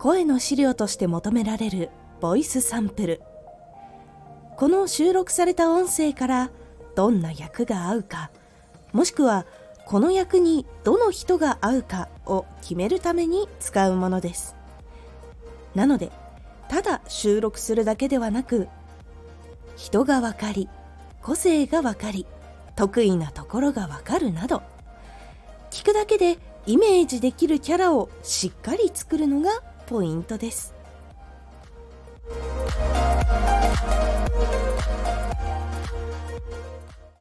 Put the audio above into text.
声の資料として求められるボイスサンプル。この収録された音声からどんな役が合うかもしくはこの役にどの人が合うかを決めるために使うものです。なのでただ収録するだけではなく人が分かり個性が分かり得意なところが分かるなど聞くだけでイメージできるキャラをしっかり作るのがポイントです。